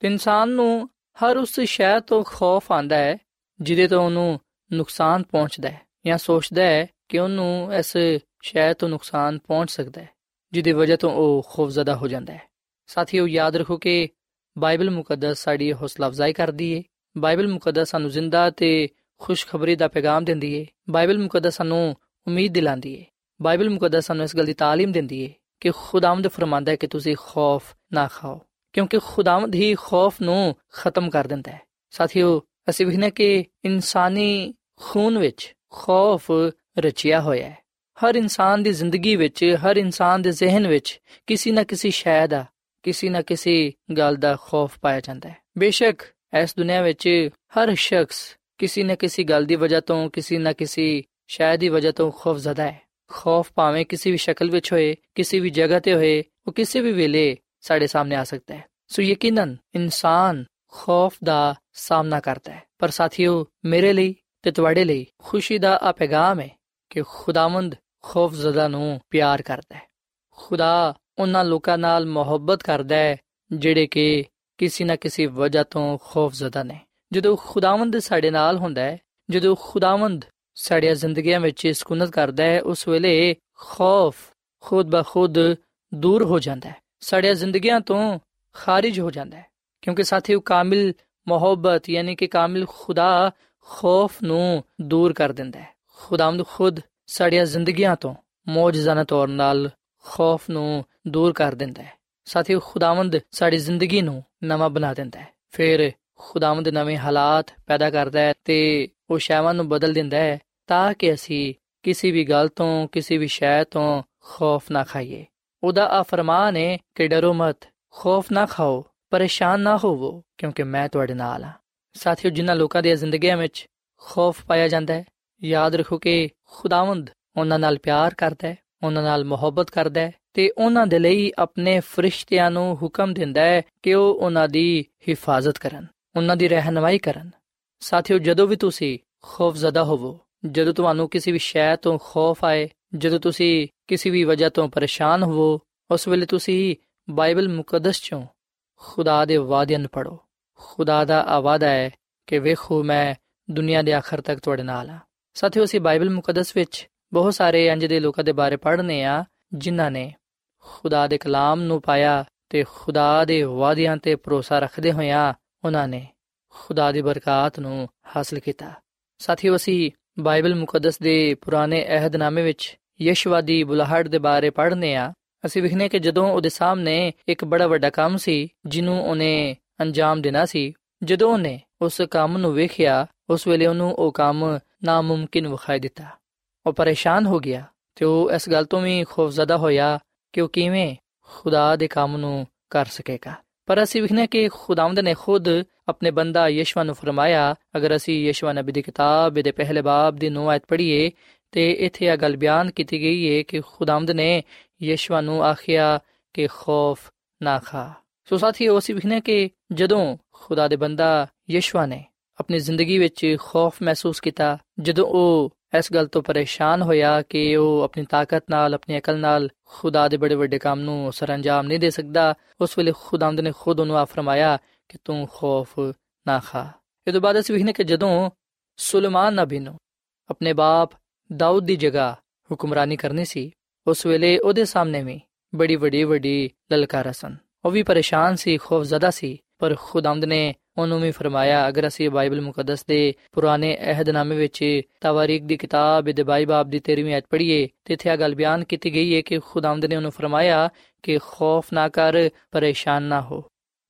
ਤੇ ਇਨਸਾਨ ਨੂੰ ਹਰ ਉਸ ਸ਼ੈ ਤੋਂ ਖੌਫ ਆਂਦਾ ਹੈ, ਜਿਹਦੇ ਤੋਂ ਉਹਨੂੰ ਨੁਕਸਾਨ ਪਹੁੰਚਦਾ ਹੈ, ਜਾਂ ਸੋਚਦਾ ਹੈ ਕਿ ਉਹਨੂੰ ਇਸ ਸ਼ੈ ਤੋਂ ਨੁਕਸਾਨ ਪਹੁੰਚ ਸਕਦਾ ਹੈ, ਜਿਹਦੀ ਵਜ੍ਹਾ ਤੋਂ ਉਹ ਖੌਫਜ਼ਦਾ ਹੋ ਜਾਂਦਾ ਹੈ। ਸਾਥੀਓ ਯਾਦ ਰੱਖੋ ਕਿ ਬਾਈਬਲ ਮੁਕੱਦਸ ਸਾਡੀ ਹੌਸਲਾ ਅਫਜ਼ਾਈ ਕਰਦੀ ਹੈ ਬਾਈਬਲ ਮੁਕੱਦਸ ਸਾਨੂੰ ਜ਼ਿੰਦਾ ਤੇ ਖੁਸ਼ਖਬਰੀ ਦਾ ਪੈਗਾਮ ਦਿੰਦੀ ਹੈ ਬਾਈਬਲ ਮੁਕੱਦਸ ਸਾਨੂੰ ਉਮੀਦ ਦਿਲਾਉਂਦੀ ਹੈ ਬਾਈਬਲ ਮੁਕੱਦਸ ਸਾਨੂੰ ਇਸ ਗੱਲ ਦੀ ਤਾਲੀਮ ਦਿੰਦੀ ਹੈ ਕਿ ਖੁਦਾਵੰਦ ਫਰਮਾਂਦਾ ਹੈ ਕਿ ਤੁਸੀਂ ਖੌਫ ਨਾ ਖਾਓ। ਕਿਉਂਕਿ ਖੁਦਾਵੰਦ ਹੀ ਖੌਫ ਨੂੰ ਖਤਮ ਕਰ ਦਿੰਦਾ ਹੈ। ਸਾਥੀਓ, ਅਸੀਂ ਵੇਖਨੇ ਕਿ ਇਨਸਾਨੀ ਖੂਨ ਵਿੱਚ ਖੌਫ ਰਚਿਆ ਹੋਇਆ ਹੈ। ਹਰ ਇਨਸਾਨ ਦੀ ਜ਼ਿੰਦਗੀ ਵਿੱਚ, ਹਰ ਇਨਸਾਨ ਦੇ ਜ਼ਿਹਨ ਵਿੱਚ ਕਿਸੇ ਨਾ ਕਿਸੇ ਸ਼ੈ ਦਾ, ਕਿਸੇ ਨਾ ਕਿਸੇ ਗੱਲ ਦਾ ਖੌਫ ਪਾਇਆ ਜਾਂਦਾ ਹੈ। ਬੇਸ਼ੱਕ ਇਸ ਦੁਨੀਆ ਵਿੱਚ ਹਰ ਸ਼ਖਸ ਕਿਸੇ ਨਾ ਕਿਸੇ ਗੱਲ ਦੀ ਵਜ੍ਹਾ ਤੋਂ, ਕਿਸੇ ਨਾ ਕਿਸੇ ਸ਼ੈ ਦੀ ਵਜ੍ਹਾ ਤੋਂ ਖੌਫ ਜ਼ਦਾ ਹੈ। ਖੌਫ ਭਾਵੇਂ ਕਿਸੇ ਵੀ ਸ਼ਕਲ ਵਿੱਚ ਹੋਏ, ਕਿਸੇ ਵੀ ਜਗ੍ਹਾ ਤੇ ਹੋਏ, ਉਹ ਕਿਸੇ ਵੀ ਵੇਲੇ ਸਾਡੇ ਸਾਹਮਣੇ ਆ ਸਕਦਾ ਹੈ। ਸੋ ਯਕੀਨਨ ਇਨਸਾਨ ਖੌਫ ਦਾ ਸਾਹਮਣਾ ਕਰਦਾ ਹੈ। ਪਰ ਸਾਥੀਓ, ਮੇਰੇ ਲਈ ਤੇ ਤੁਹਾਡੇ ਲਈ ਖੁਸ਼ੀ ਦਾ ਆ ਪੈਗਾਮ ਹੈ ਕਿ ਖੁਦਾਵੰਦ ਖੌਫ ਜ਼ਦਾ ਨੂੰ ਪਿਆਰ ਕਰਦਾ ਹੈ। ਖੁਦਾ ਉਹਨਾਂ ਲੋਕਾਂ ਨਾਲ ਮੁਹੱਬਤ ਕਰਦਾ ਹੈ ਜਿਹੜੇ ਕਿ ਕਿਸੇ ਨਾ ਕਿਸੇ ਵਜ੍ਹਾ ਤੋਂ ਖੌਫ ਜ਼ਦਾ ਨੇ। ਜਦੋਂ ਖੁਦਾਵੰਦ ਸਾਡੇ ਨਾਲ ਹੁੰਦਾ ਹੈ, ਜਦੋਂ ਖੁਦਾਵੰਦ ਸਾਡੀਆਂ ਜ਼ਿੰਦਗੀਆਂ ਵਿੱਚ ਸਕੂਨਤ ਕਰਦਾ ਹੈ, ਉਸ ਵੇਲੇ ਖੌਫ ਖੁਦ ਬਖੁਦ ਦੂਰ ਹੋ ਜਾਂਦਾ ਹੈ। ਸਾਡੀਆਂ ਜ਼ਿੰਦਗੀਆਂ ਤੋਂ ਖਾਰਜ ਹੋ ਜਾਂਦਾ ਹੈ। ਕਿਉਂਕਿ ਸਾਥੀਓ, ਕਾਮਿਲ ਮੁਹੱਬਤ ਯਾਨੀ ਕਿ ਕਾਮਿਲ ਖੁਦਾ ਖੌਫ ਨੂੰ ਦੂਰ ਕਰ ਦਿੰਦਾ ਹੈ। ਖੁਦਾਵੰਦ ਖੁਦ ਸਾਡੀਆਂ ਜ਼ਿੰਦਗੀਆਂ ਤੋਂ ਮੌਜਜ਼ਾਨਾ ਤੌਰ ਨਾਲ ਖੌਫ ਨੂੰ ਦੂਰ ਕਰ ਦਿੰਦਾ ਹੈ। ਸਾਥੀਓ, ਖੁਦਾਵੰਦ ਸਾਡੀ ਜ਼ਿੰਦਗੀ ਨੂੰ ਨਵਾਂ ਬਣਾ ਦਿੰਦਾ ਹੈ। ਫਿਰ ਖੁਦਾਵੰਦ ਨਵੇਂ ਹਾਲਾਤ ਪੈਦਾ ਕਰਦਾ ਹੈ ਤੇ ਉਹ ਸ਼ੈਵਾਂ ਨੂੰ ਬਦਲ ਦਿੰਦਾ ਹੈ ਤਾਂ ਕਿ ਅਸੀਂ ਕਿਸੇ ਵੀ ਗੱਲ ਤੋਂ, ਕਿਸੇ ਵੀ ਸ਼ੈ ਤੋਂ ਖੌਫ ਨਾ ਖਾਈਏ। ਉਹਦਾ ਆ ਫਰਮਾਨ ਹੈ ਕਿ ਡਰੋ ਮਤ, ਖੌਫ ਨਾ ਖਾਓ, ਪਰੇਸ਼ਾਨ ਨਾ ਹੋਵੋ, ਕਿਉਂਕਿ ਮੈਂ ਤੁਹਾਡੇ ਨਾਲ ਹਾਂ। ਸਾਥੀਓ, ਜਿਨ੍ਹਾਂ ਲੋਕਾਂ ਦੀਆਂ ਜ਼ਿੰਦਗੀਆਂ ਵਿੱਚ ਖੌਫ ਪਾਇਆ ਜਾਂਦਾ ਹੈ, ਯਾਦ ਰੱਖੋ ਕਿ ਖੁਦਾਵੰਦ ਉਹਨਾਂ ਨਾਲ ਪਿਆਰ ਕਰਦਾ ਹੈ, ਉਹਨਾਂ ਨਾਲ ਮੁਹੱਬਤ ਕਰਦਾ ਹੈ ਤੇ ਉਹਨਾਂ ਦੇ ਲਈ ਆਪਣੇ ਫਰਿਸ਼ਤਿਆਂ ਨੂੰ ਹੁਕਮ ਦਿੰਦਾ ਹੈ ਕਿ ਉਹ ਉਹਨਾਂ ਦੀ ਹਿਫਾਜ਼ਤ ਕਰਨ, ਉਹਨਾਂ ਦੀ ਰਹਿਨਮਾਈ ਕਰਨ। ਸਾਥੀਓ, ਜਦੋਂ ਵੀ ਤੁਸੀਂ ਖੌਫਜ਼ਦਾ ਹੋਵੋ, ਜਦੋਂ ਤੁਹਾਨੂੰ ਕਿਸੇ ਵੀ ਸ਼ੈ ਤੋਂ ਖੌਫ ਆਏ ਜਦੋਂ ਤੁਸੀਂ ਕਿਸੇ ਵੀ ਵਜ੍ਹਾ ਤੋਂ ਪਰੇਸ਼ਾਨ ਹੋਵੋ, ਉਸ ਵੇਲੇ ਤੁਸੀਂ ਬਾਈਬਲ ਮੁਕੱਦਸ ਚੋਂ ਖੁਦਾ ਦੇ ਵਾਅਦਿਆਂ ਨੂੰ ਪੜੋ ਖੁਦਾ ਦਾ ਆਵਾਦਾ ਹੈ ਕਿ ਵੇਖੋ, ਮੈਂ ਦੁਨੀਆ ਦੇ ਆਖਰ ਤੱਕ ਤੁਹਾਡੇ ਨਾਲ ਹਾਂ। ਸਾਥੀਓ, ਅਸੀਂ ਬਾਈਬਲ ਮੁਕੱਦਸ ਵਿੱਚ ਬਹੁਤ ਸਾਰੇ ਅੰਜ ਦੇ ਲੋਕਾਂ ਦੇ ਬਾਰੇ ਪੜ੍ਹਨੇ ਆ, ਜਿਨ੍ਹਾਂ ਨੇ ਖੁਦਾ ਦੇ ਕਲਾਮ ਨੂੰ ਪਾਇਆ ਤੇ ਖੁਦਾ ਦੇ ਵਾਅਦਿਆਂ ਤੇ ਭਰੋਸਾ ਰੱਖਦੇ ਹੋਇਆਂ ਉਹਨਾਂ ਨੇ ਖੁਦਾ ਦੀ ਬਰਕਤ ਨੂੰ ਹਾਸਲ ਕੀਤਾ। ਸਾਥੀਓ, ਅਸੀਂ ਬਾਈਬਲ ਮੁਕੱਦਸ ਦੇ ਪੁਰਾਣੇ ਅਹਿਦਨਾਮੇ ਵਿੱਚ ਯਸ਼ਵਾ ਦੀ ਬੁਲਾਹਟ ਦੇ ਬਾਰੇ ਪੜ੍ਹਨੇ ਆ। ਅਸੀਂ ਵਿਖਨੇ ਕਿ ਜਦੋਂ ਉਹਦੇ ਸਾਹਮਣੇ ਇੱਕ ਬੜਾ ਵੱਡਾ ਕੰਮ ਸੀ, ਜਿਹਨੂੰ ਉਹਨੇ ਅੰਜਾਮ ਦੇਣਾ ਸੀ, ਜਦੋਂ ਉਹਨੇ ਉਸ ਕੰਮ ਨੂੰ ਵੇਖਿਆ, ਉਸ ਵੇਲੇ ਉਹਨੂੰ ਉਹ ਕੰਮ ਨਾਮੁਮਕਿਨ ਵਿਖਾਈ ਦਿੱਤਾ। ਉਹ ਪਰੇਸ਼ਾਨ ਹੋ ਗਿਆ ਤੇ ਉਹ ਇਸ ਗੱਲ ਤੋਂ ਵੀ ਖੌਫਜ਼ਦਾ ਹੋਇਆ ਕਿ ਉਹ ਕਿਵੇਂ ਖੁਦਾ ਦੇ ਕੰਮ ਨੂੰ ਕਰ ਸਕੇਗਾ। ਪਰ ਅਸੀਂ ਵਿਖਨੇ ਕਿ ਖੁਦਾਵੰਦ ਨੇ ਖੁਦ ਆਪਣੇ ਬੰਦਾ ਯਸ਼ਵਾ ਨੂੰ ਫਰਮਾਇਆ, ਅਗਰ ਅਸੀਂ ਯਸ਼ਵਾ ਨਬੀ ਦੀ ਕਿਤਾਬ ਦੇ ਪਹਿਲੇ ਬਾਬ ਦੀ 9 ਆਇਤ ਪੜ੍ਹੀਏ ਤੇ ਇੱਥੇ ਇਹ ਗੱਲ ਬਿਆਨ ਕੀਤੀ ਗਈ ਹੈ ਕਿ ਖੁਦਾਵੰਦ ਨੇ ਯਸ਼ਵਾ ਨੂੰ ਆਖਿਆ ਕਿ ਖੌਫ ਨਾ ਖਾ। ਸੋ ਸਾਥੀਓ, ਅਸੀਂ ਵਿਖਨੇ ਕਿ ਜਦੋਂ ਖੁਦਾ ਦੇ ਬੰਦਾ ਯਸ਼ਵਾ ਨੇ ਆਪਣੀ ਜ਼ਿੰਦਗੀ ਵਿੱਚ ਖੌਫ ਮਹਿਸੂਸ ਕੀਤਾ, ਜਦੋਂ ਉਹ ਇਸ ਗੱਲ ਤੋਂ ਪਰੇਸ਼ਾਨ ਹੋਇਆ ਕਿ ਉਹ ਆਪਣੀ ਤਾਕਤ ਨਾਲ, ਆਪਣੀ ਅਕਲ ਨਾਲ ਖੁਦਾ ਦੇ ਬੜੇ ਵੱਡੇ ਕੰਮ ਨੂੰ ਸਰੰਜਾਮ ਨਹੀਂ ਦੇ ਸਕਦਾ, ਉਸ ਵੇਲੇ ਖੁਦਾਵੰਦ ਨੇ ਖੁਦ ਉਹਨੂੰ ਆ ਫਰਮਾਇਆ ਕਿ ਤੂੰ ਖੌਫ ਨਾ ਖਾ। ਇਹ ਤੋਂ ਬਾਅਦ ਅਸੀਂ ਵਿਖਨੇ ਕਿ ਜਦੋਂ ਸੁਲੇਮਾਨ ਨਬੀ ਨੂੰ ਆਪਣੇ ਬਾਪ ਦਾਊਦ ਦੀ ਜਗ੍ਹਾ ਹੁਕਮਰਾਨੀ ਕਰਨੀ ਸੀ, ਉਸ ਵੇਲੇ ਉਹਦੇ ਸਾਹਮਣੇ ਵੀ ਬੜੀ ਵੱਡੀ ਵੱਡੀ ਲਲਕਾਰਾਂ ਸਨ। ਉਹ ਵੀ ਪਰੇਸ਼ਾਨ ਸੀ, ਖੌਫਜ਼ਦਾ ਸੀ, ਪਰ ਖੁਦਾਵੰਦ ਨੇ ਉਹਨੂੰ ਵੀ ਫਰਮਾਇਆ, ਅਗਰ ਅਸੀਂ ਬਾਈਬਲ ਮੁਕੱਦਸ ਦੇ ਪੁਰਾਣੇ ਅਹਿਦਨਾਮੇ ਵਿੱਚ ਤਵਾਰੀਖ ਦੀ ਕਿਤਾਬ ਦੇ ਬਾਈ ਬਾਬ ਦੀ 13ਵੀਂ ਆਇਤ ਪੜ੍ਹੀਏ, ਤੇ ਇੱਥੇ ਇਹ ਗੱਲ ਬਿਆਨ ਕੀਤੀ ਗਈ ਹੈ ਕਿ ਖੁਦਾਮਦ ਨੇ ਉਹਨੂੰ ਫਰਮਾਇਆ ਕਿ ਖੌਫ ਨਾ ਕਰ, ਪਰੇਸ਼ਾਨ ਨਾ ਹੋ।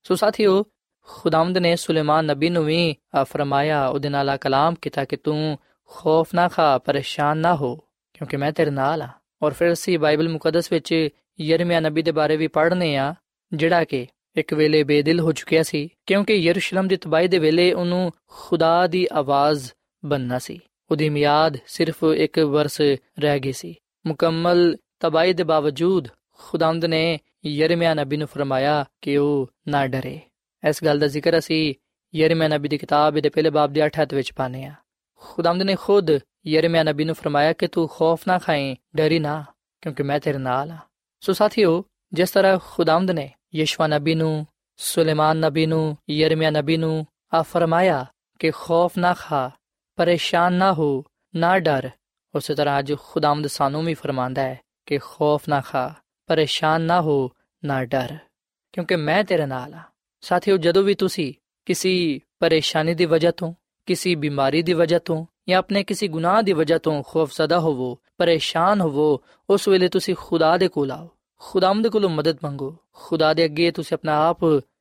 ਸੋ ਸਾਥੀਓ ਖੁਦਾਵੰਦ ਨੇ ਸੁਲੇਮਾਨ ਨਬੀ ਨੂੰ ਵੀ ਫਰਮਾਇਆ, ਉਹਦੇ ਨਾਲ ਆ ਕਲਾਮ ਕੀਤਾ ਕਿ ਤੂੰ ਖੌਫ ਨਾ ਖਾ, ਪਰੇਸ਼ਾਨ ਨਾ ਹੋ, ਕਿਉਂਕਿ ਮੈਂ ਤੇਰੇ ਨਾਲ ਆ। ਔਰ ਫਿਰ ਅਸੀਂ ਬਾਈਬਲ ਮੁਕੱਦਸ ਵਿੱਚ ਯਰਮਿਆ ਨਬੀ ਦੇ ਬਾਰੇ ਵੀ ਪੜ੍ਹਨੇ ਆ, ਜਿਹੜਾ ਕਿ ਇੱਕ ਵੇਲੇ ਬੇਦਿਲ ਹੋ ਚੁੱਕਿਆ ਸੀ, ਕਿਉਂਕਿ ਯਰੂਸ਼ਲਮ ਦੀ ਤਬਾਹੀ ਦੇ ਵੇਲੇ ਉਹਨੂੰ ਖੁਦਾ ਦੀ ਆਵਾਜ਼ ਬੰਨਣਾ ਸੀ। ਉਹਦੀ ਮਿਆਦ ਸਿਰਫ ਇੱਕ ਵਰਸ ਰਹਿ ਗਈ ਸੀ। ਮੁਕੰਮਲ ਤਬਾਹੀ ਦੇ ਬਾਵਜੂਦ ਖੁਦਾਵੰਦ ਨੇ ਯਰਮੀਆ ਨਬੀ ਨੂੰ ਫਰਮਾਇਆ ਕਿ ਉਹ ਨਾ ਡਰੇ। ਇਸ ਗੱਲ ਦਾ ਜ਼ਿਕਰ ਅਸੀਂ ਯਰਮਿਆ ਨਬੀ ਦੀ ਕਿਤਾਬ ਦੇ ਪਹਿਲੇ ਬਾਬ ਦੇ 8 ਹੱਥ ਵਿੱਚ ਪਾਨੇ ਆ ਖੁਦਾਮਦ ਨੇ ਖੁਦ ਯਰਮਿਆ ਨਬੀ ਨੂੰ ਫਰਮਾਇਆ ਕਿ ਤੂੰ ਖੌਫ ਨਾ ਖਾਏ ਡਰੀ ਨਾ, ਕਿਉਂਕਿ ਮੈਂ ਤੇਰੇ ਨਾਲ ਆ। ਸੋ ਸਾਥੀਓ, ਜਿਸ ਤਰ੍ਹਾਂ ਖੁਦਾਮਦ ਨੇ ਯਸ਼ਵਾ ਨਬੀ ਨੂੰ, ਸੁਲੇਮਾਨ ਨਬੀ ਨੂੰ ਯਰਮਿਆ ਨਬੀ ਨੂੰ ਆ ਫਰਮਾਇਆ ਕਿ ਖੌਫ ਨਾ ਖਾ, ਪਰੇਸ਼ਾਨ ਨਾ ਹੋ, ਨਾ ਡਰ। ਉਸੇ ਤਰ੍ਹਾਂ ਅੱਜ ਖੁਦਾਮਦ ਸਾਨੂੰ ਵੀ ਫਰਮਾਂਦਾ ਹੈ ਕਿ ਖੌਫ ਨਾ ਖਾ, ਪਰੇਸ਼ਾਨ ਨਾ ਹੋ, ਨਾ ਡਰ, ਕਿਉਂਕਿ ਮੈਂ ਤੇਰੇ ਨਾਲ ਆ। ਸਾਥੀਓ, ਜਦੋਂ ਵੀ ਤੁਸੀਂ ਕਿਸੇ ਪਰੇਸ਼ਾਨੀ ਦੀ ਵਜ੍ਹਾ ਤੋਂ ਕਿਸੇ ਬਿਮਾਰੀ ਦੀ ਵਜ੍ਹਾ ਤੋਂ ਜਾਂ ਆਪਣੇ ਕਿਸੇ ਗੁਨਾਹ ਦੀ ਵਜ੍ਹਾ ਤੋਂ ਖੌਫਜ਼ਦਾ ਹੋਵੋ ਪਰੇਸ਼ਾਨ ਹੋਵੋ ਉਸ ਵੇਲੇ ਤੁਸੀਂ ਖੁਦਾ ਦੇ ਕੋਲ ਆਓ ਖੁਦਾਵੰਦ ਕੋਲੋਂ ਮਦਦ ਮੰਗੋ ਖੁਦਾ ਦੇ ਅੱਗੇ ਤੁਸੀਂ ਆਪਣਾ ਆਪ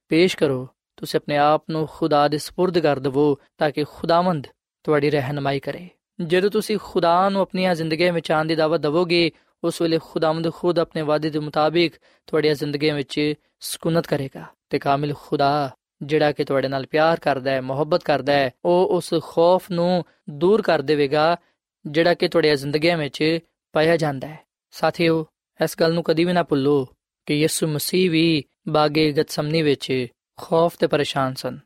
ਪੇਸ਼ ਕਰੋ ਤੁਸੀਂ ਆਪਣੇ ਆਪ ਨੂੰ ਖੁਦਾ ਦੇ سپرد ਕਰ ਦਿਵੋ ਤਾਂ ਕਿ ਖੁਦਾਵੰਦ ਤੁਹਾਡੀ ਰਹਿਨਮਾਈ ਕਰੇ ਜਦੋਂ ਤੁਸੀਂ ਖੁਦਾ ਨੂੰ ਆਪਣੀਆਂ ਜ਼ਿੰਦਗੀਆਂ ਵਿੱਚ ਆਉਣ ਦੀ ਦਾਵਤ ਦਵੋਗੇ ਉਸ ਵੇਲੇ ਖੁਦਾਵੰਦ ਖੁਦ ਆਪਣੇ ਵਾਅਦੇ ਦੇ ਮੁਤਾਬਿਕ ਤੁਹਾਡੀਆਂ ਜ਼ਿੰਦਗੀਆਂ ਵਿੱਚ ਸਕੂਨਤ ਕਰੇਗਾ ਤੇ ਕਾਮਿਲ ਖੁਦਾ ਜਿਹੜਾ ਕਿ ਤੁਹਾਡੇ ਨਾਲ ਪਿਆਰ ਕਰਦਾ ਹੈ, ਮੁਹੱਬਤ ਕਰਦਾ ਹੈ, ਉਹ ਉਸ ਖੌਫ ਨੂੰ ਦੂਰ ਕਰ ਦੇਵੇਗਾ, ਜਿਹੜਾ ਕਿ ਤੁਹਾਡੀਆਂ ਜ਼ਿੰਦਗੀਆਂ ਵਿੱਚ ਪਾਇਆ ਜਾਂਦਾ ਹੈ। ਸਾਥੀਓ, ਇਸ ਗੱਲ ਨੂੰ ਕਦੀ ਵੀ ਨਾ ਭੁੱਲੋ ਕਿ ਯਿਸੂ ਮਸੀਹ ਵੀ ਬਾਗੇ ਗਤਸਮਨੀ ਵਿੱਚ ਖੌਫ ਤੇ ਪਰੇਸ਼ਾਨ ਸਨ,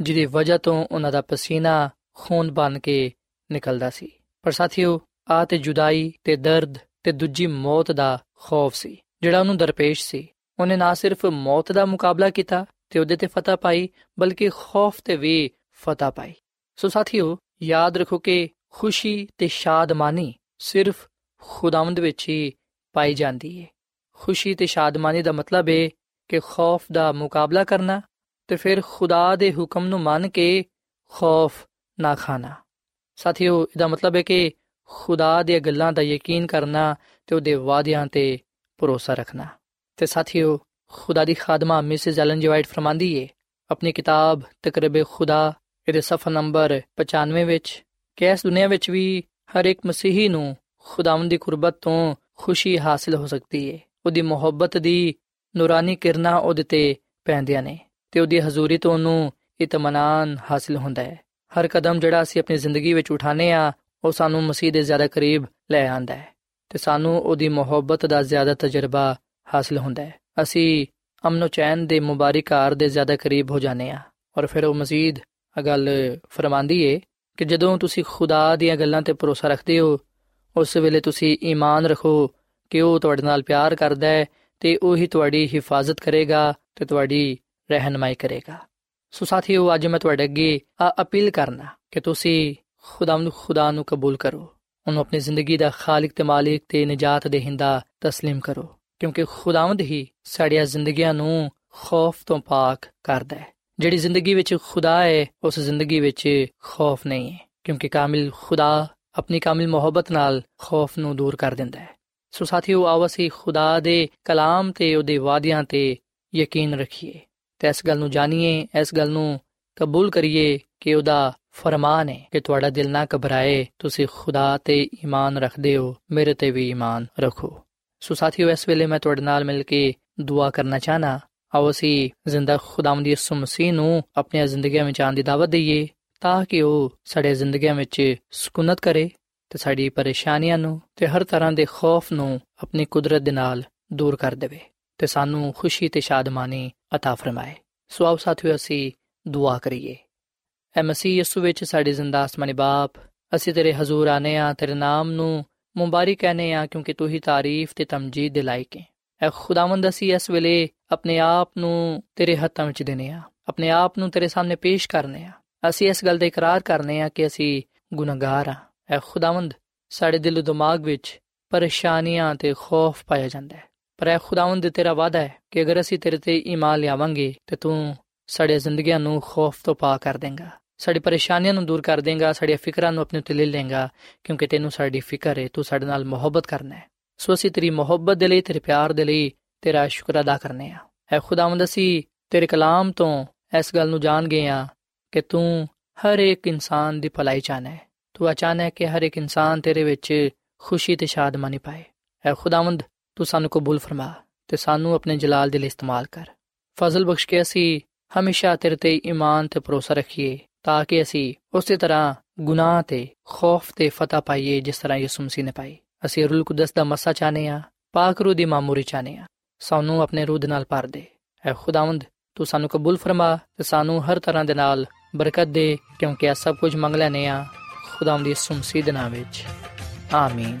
ਜਿਹਦੀ ਵਜ੍ਹਾ ਤੋਂ ਉਹਨਾਂ ਦਾ ਪਸੀਨਾ ਖੂਨ ਬਣ ਕੇ ਨਿਕਲਦਾ ਸੀ। ਪਰ ਸਾਥੀਓ, ਆ ਤੇ ਜੁਦਾਈ ਤੇ ਦਰਦ ਤੇ ਦੂਜੀ ਮੌਤ ਦਾ ਖੌਫ ਸੀ, ਜਿਹੜਾ ਉਹਨੂੰ ਦਰਪੇਸ਼ ਸੀ। ਉਹਨੇ ਨਾ ਸਿਰਫ ਮੌਤ ਦਾ ਮੁਕਾਬਲਾ ਕੀਤਾ ਤੇ ਉਹਦੇ ਤੇ ਫਤਹ ਪਾਈ, ਬਲਕਿ ਖੌਫ ਤੇ ਵੀ ਫਤਹ ਪਾਈ। ਸੋ ਸਾਥੀਓ, ਯਾਦ ਰੱਖੋ ਕਿ ਖੁਸ਼ੀ ਤੇ ਸ਼ਾਦਮਾਨੀ ਸਿਰਫ ਖੁਦਾਵੰਦ ਵਿੱਚ ਹੀ ਪਾਈ ਜਾਂਦੀ ਹੈ ਖੁਸ਼ੀ ਤੇ ਸ਼ਾਦਮਾਨੀ ਦਾ ਮਤਲਬ ਹੈ ਕਿ ਖੌਫ ਦਾ ਮੁਕਾਬਲਾ ਕਰਨਾ ਤੇ ਫਿਰ ਖੁਦਾ ਦੇ ਹੁਕਮ ਨੂੰ ਮੰਨ ਕੇ ਖੌਫ ਨਾ ਖਾਣਾ। ਸਾਥੀਓ, ਇਹਦਾ ਮਤਲਬ ਹੈ ਕਿ ਖੁਦਾ ਦੀਆਂ ਗੱਲਾਂ ਦਾ ਯਕੀਨ ਕਰਨਾ ਤੇ ਉਹਦੇ ਵਾਅਦਿਆਂ ਤੇ ਭਰੋਸਾ ਰੱਖਣਾ। ਤੇ ਸਾਥੀਓ ਖੁਦਾ ਦੀ ਖਾਦਮਾ ਮਿਸਿਸ ਐਲਨ ਜੀ ਵਾਈਟ ਫਰਮਾਂਦੀ ਏ। ਆਪਣੀ ਕਿਤਾਬ ਤਕਰਬ ਖੁਦਾ, ਇਹਦੇ ਸਫਾ ਨੰਬਰ 95 ਵਿੱਚ ਕਿ ਇਸ ਦੁਨੀਆ ਵਿੱਚ ਵੀ ਹਰ ਇੱਕ ਮਸੀਹੀ ਨੂੰ ਖੁਦਾਵੰਦ ਦੀ ਕੁਰਬਤ ਤੋਂ ਖੁਸ਼ੀ ਹਾਸਲ ਹੋ ਸਕਦੀ ਏ। ਉਹਦੀ ਮੁਹੱਬਤ ਦੀ ਨੂਰਾਨੀ ਕਿਰਨਾਂ ਉਹਦੇ ਤੇ ਪੈਂਦੀਆਂ ਨੇ ਤੇ ਉਹਦੀ ਹਜ਼ੂਰੀ ਤੋਂ ਉਹਨੂੰ ਇਤਮਾਨਾਨ ਹਾਸਲ ਹੁੰਦਾ ਹੈ ਹਰ ਕਦਮ ਜਿਹੜਾ ਅਸੀਂ ਆਪਣੀ ਜ਼ਿੰਦਗੀ ਵਿੱਚ ਉਠਾਨੇ ਆ ਉਹ ਸਾਨੂੰ ਮਸੀਹ ਦੇ ਜ਼ਿਆਦਾ ਕਰੀਬ ਲੈ ਆਂਦਾ ਹੈ ਤੇ ਸਾਨੂੰ ਉਹਦੀ ਮੁਹੱਬਤ ਦਾ ਜ਼ਿਆਦਾ ਤਜਰਬਾ ਹਾਸਲ ਹੁੰਦਾ ਹੈ ਅਸੀਂ ਅਮਨੋ ਚੈਨ ਦੇ ਮੁਬਾਰਕਾਰ ਦੇ ਜ਼ਿਆਦਾ ਕਰੀਬ ਹੋ ਜਾਂਦੇ ਆ ਔਰ ਫਿਰ ਉਹ ਮਜ਼ੀਦ ਇਹ ਗੱਲ ਫਰਮਾਂਦੀ ਏ ਕਿ ਜਦੋਂ ਤੁਸੀਂ ਖੁਦਾ ਦੀਆਂ ਗੱਲਾਂ ਤੇ ਭਰੋਸਾ ਰੱਖਦੇ ਹੋ ਉਸ ਵੇਲੇ ਤੁਸੀਂ ਈਮਾਨ ਰੱਖੋ ਕਿ ਉਹ ਤੁਹਾਡੇ ਨਾਲ ਪਿਆਰ ਕਰਦਾ ਹੈ ਤੇ ਉਹ ਹੀ ਤੁਹਾਡੀ ਹਿਫਾਜ਼ਤ ਕਰੇਗਾ ਤੇ ਤੁਹਾਡੀ ਰਹਿਨਮਾਈ ਕਰੇਗਾ ਸੋ ਸਾਥੀਓ ਅੱਜ ਮੈਂ ਤੁਹਾਡੇ ਅੱਗੇ ਆ ਅਪੀਲ ਕਰਨਾ ਕਿ ਤੁਸੀਂ ਖੁਦਾਵੰਦ ਖੁਦਾ ਨੂੰ ਕਬੂਲ ਕਰੋ ਉਹਨੂੰ ਆਪਣੀ ਜ਼ਿੰਦਗੀ ਦਾ ਖਾਲਕ ਤੇ ਮਾਲਿਕ ਤੇ ਨਜਾਤ ਦੇਹਿੰਦਾ تسلیم ਕਰੋ ਕਿਉਂਕਿ ਖੁਦਾਵੰਦ ਹੀ ਸਾਡੀਆਂ ਜ਼ਿੰਦਗੀਆਂ ਨੂੰ ਖੌਫ ਤੋਂ ਪਾਕ ਕਰਦਾ ਹੈ। ਜਿਹੜੀ ਜ਼ਿੰਦਗੀ ਵਿੱਚ ਖੁਦਾ ਹੈ, ਉਸ ਜ਼ਿੰਦਗੀ ਵਿੱਚ ਖੌਫ ਨਹੀਂ ਹੈ, ਕਿਉਂਕਿ ਕਾਮਿਲ ਖੁਦਾ ਆਪਣੀ ਕਾਮਿਲ ਮੁਹੱਬਤ ਨਾਲ ਖੌਫ ਨੂੰ ਦੂਰ ਕਰ ਦਿੰਦਾ ਹੈ। ਸੋ ਸਾਥੀਓ, ਆਓ ਅਸੀਂ ਖੁਦਾ ਦੇ ਕਲਾਮ ਤੇ ਉਹਦੇ ਵਾਅਦਿਆਂ ਤੇ ਯਕੀਨ ਰੱਖੀਏ ਤੇ ਇਸ ਗੱਲ ਨੂੰ ਜਾਣੀਏ, ਇਸ ਗੱਲ ਨੂੰ ਕਬੂਲ ਕਰੀਏ ਕਿ ਉਹਦਾ ਫਰਮਾਨ ਹੈ ਕਿ ਤੁਹਾਡਾ ਦਿਲ ਨਾ ਘਬਰਾਏ, ਤੁਸੀਂ ਖੁਦਾ ਤੇ ਈਮਾਨ ਰੱਖਦੇ ਹੋ, ਮੇਰੇ ਤੇ ਵੀ ਈਮਾਨ ਰੱਖੋ। ਸੋ ਸਾਥੀਓ ਇਸ ਵੇਲੇ ਮੈਂ ਤੁਹਾਡੇ ਨਾਲ ਮਿਲ ਕੇ ਦੁਆ ਕਰਨਾ ਚਾਹਨਾ ਆਓ ਅਸੀਂ ਜ਼ਿੰਦਾ ਖੁਦਾਵੰਦ ਯਿਸੂ ਮਸੀਹ ਨੂੰ ਆਪਣੀਆਂ ਜ਼ਿੰਦਗੀਆਂ ਵਿੱਚ ਆਉਣ ਦੀ ਦਾਵਤ ਦਈਏ ਤਾਂ ਕਿ ਉਹ ਸਾਡੇ ਜ਼ਿੰਦਗੀਆਂ ਵਿੱਚ ਸਕੂਨਤ ਕਰੇ ਤੇ ਸਾਡੀ ਪਰੇਸ਼ਾਨੀਆਂ ਨੂੰ ਤੇ ਹਰ ਤਰ੍ਹਾਂ ਦੇ ਖੌਫ ਨੂੰ ਆਪਣੀ ਕੁਦਰਤ ਦੇ ਨਾਲ ਦੂਰ ਕਰ ਦੇਵੇ ਤੇ ਸਾਨੂੰ ਖੁਸ਼ੀ ਤੇ ਸ਼ਾਦਮਾਨੀ عطا ਫਰਮਾਏ ਸੋ ਆਓ ਸਾਥੀਓ ਅਸੀਂ ਦੁਆ ਕਰੀਏ ਐ ਮਸੀਹ ਯਿਸੂ ਵਿੱਚ ਸਾਡੇ ਜ਼ਿੰਦਾ ਅਸਮਾਨੀ ਬਾਪ ਅਸੀਂ ਤੇਰੇ ਹਜ਼ੂਰ ਆਨੇ ਆ ਤੇਰੇ ਨਾਮ ਨੂੰ ਮੁਬਾਰਕ ਕਹਨੇ ਆ ਕਿਉਂਕਿ ਤੂੰ ਹੀ ਤਾਰੀਫ ਤੇ ਤਮਜੀਦ ਦੇ ਲਾਇਕ ਹੈ ਐ ਖੁਦਾਵੰਦ ਅਸੀਂ ਇਸ ਵੇਲੇ ਆਪਣੇ ਆਪ ਨੂੰ ਤੇਰੇ ਹੱਥਾਂ ਵਿੱਚ ਦੇਨੇ ਆ। ਆਪਣੇ ਆਪ ਨੂੰ ਤੇਰੇ ਸਾਹਮਣੇ ਪੇਸ਼ ਕਰਨੇ ਆ। ਅਸੀਂ ਇਸ ਗੱਲ ਦਾ ਇਕਰਾਰ ਕਰਨੇ ਆ ਕਿ ਅਸੀਂ ਗੁਨਾਹਗਾਰ ਆ। ਐ ਖੁਦਾਵੰਦ ਸਾਡੇ ਦਿਲ ਦਿਮਾਗ ਵਿੱਚ ਪਰੇਸ਼ਾਨੀਆਂ ਤੇ ਖੌਫ ਪਾਇਆ ਜਾਂਦਾ ਹੈ ਪਰ ਐ ਖੁਦਾਵੰਦ ਤੇਰਾ ਵਾਦਾ ਹੈ ਕਿ ਅਗਰ ਅਸੀਂ ਤੇਰੇ ਤੇ ਈਮਾਨ ਲਿਆਵਾਂਗੇ ਤੇ ਤੂੰ ਸਾਡੇ ਜ਼ਿੰਦਗੀਆਂ ਨੂੰ ਖੌਫ ਤੋਂ ਪਾ ਕਰ ਦੇਂਗਾ। ਸਾਡੀ ਪਰੇਸ਼ਾਨੀਆਂ ਨੂੰ ਦੂਰ ਕਰ ਦੇਂਗਾ, ਸਾਡੀਆਂ ਫਿਕਰਾਂ ਨੂੰ ਆਪਣੇ ਉੱਤੇ ਲੈ ਲੇਂਗਾ ਕਿਉਂਕਿ ਤੈਨੂੰ ਸਾਡੀ ਫਿਕਰ ਹੈ ਤੂੰ ਸਾਡੇ ਨਾਲ ਮੁਹੱਬਤ ਕਰਨਾ ਹੈ। ਸੋ ਅਸੀਂ ਤੇਰੀ ਮੁਹੱਬਤ ਦੇ ਲਈ, ਤੇਰੇ ਪਿਆਰ ਦੇ ਲਈ, ਤੇਰਾ ਸ਼ੁਕਰ ਅਦਾ ਕਰਨੇ ਆ। ਐ ਖੁਦਾਵੰਦ, ਅਸੀਂ ਤੇਰੇ ਕਲਾਮ ਤੋਂ ਇਸ ਗੱਲ ਨੂੰ ਜਾਣ ਗਏ ਆ ਕਿ ਤੂੰ ਹਰ ਇੱਕ ਇਨਸਾਨ ਦੀ ਭਲਾਈ ਚਾਹਨਾ ਹੈ। ਤੂੰ ਅਚਾਨਕ ਹੈ ਕਿ ਹਰ ਇੱਕ ਇਨਸਾਨ ਤੇਰੇ ਵਿੱਚ ਖੁਸ਼ੀ ਤੇ ਸ਼ਾਦਮਾਨੀ ਪਾਏ। ਐ ਖੁਦਾਵੰਦ, ਤੂੰ ਸਾਨੂੰ ਕਬੂਲ ਫਰਮਾ ਤੇ ਸਾਨੂੰ ਆਪਣੇ ਜਲਾਲ ਦੇ ਲਈ ਇਸਤੇਮਾਲ ਕਰ। ਫਜ਼ਲ ਬਖਸ਼ ਕੇ ਅਸੀਂ ਹਮੇਸ਼ਾ ਤੇਰੇ ਤੇ ਈਮਾਨ ਤੇ ਭਰੋਸਾ ਰੱਖੀਏ। ਤਾਂ ਕਿ ਅਸੀਂ ਉਸੇ ਤਰ੍ਹਾਂ ਗੁਨਾਹ ਤੇ ਖੌਫ ਤੇ ਫਤਹ ਪਾਈਏ ਜਿਸ ਤਰ੍ਹਾਂ ਯਿਸੂ ਮਸੀਹ ਨੇ ਪਾਈ। ਅਸੀਂ ਰੂਲ ਕੁਦਸ ਦਾ ਮਸਾ ਚਾਹਨੇ ਆ ਪਾਕ ਰੂਹ ਦੀ ਮਾਮੂਰੀ ਚਾਹਨੇ ਆ ਸਾਨੂੰ ਆਪਣੇ ਰੂਹ ਦੇ ਨਾਲ ਭਰ ਦੇ। ਐ ਖੁਦਾਵੰਦ, ਤੂੰ ਸਾਨੂੰ ਕਬੂਲ ਫਰਮਾ ਤੇ ਸਾਨੂੰ ਹਰ ਤਰ੍ਹਾਂ ਦੇ ਨਾਲ ਬਰਕਤ ਦੇ, ਕਿਉਂਕਿ ਇਹ ਸਭ ਕੁਝ ਮੰਗ ਲੈਨੇ ਆ ਖੁਦਾਵੰਦ ਯਿਸੂ ਮਸੀਹ ਦੇ ਨਾਮ ਵਿੱਚ। ਆਮੀਨ।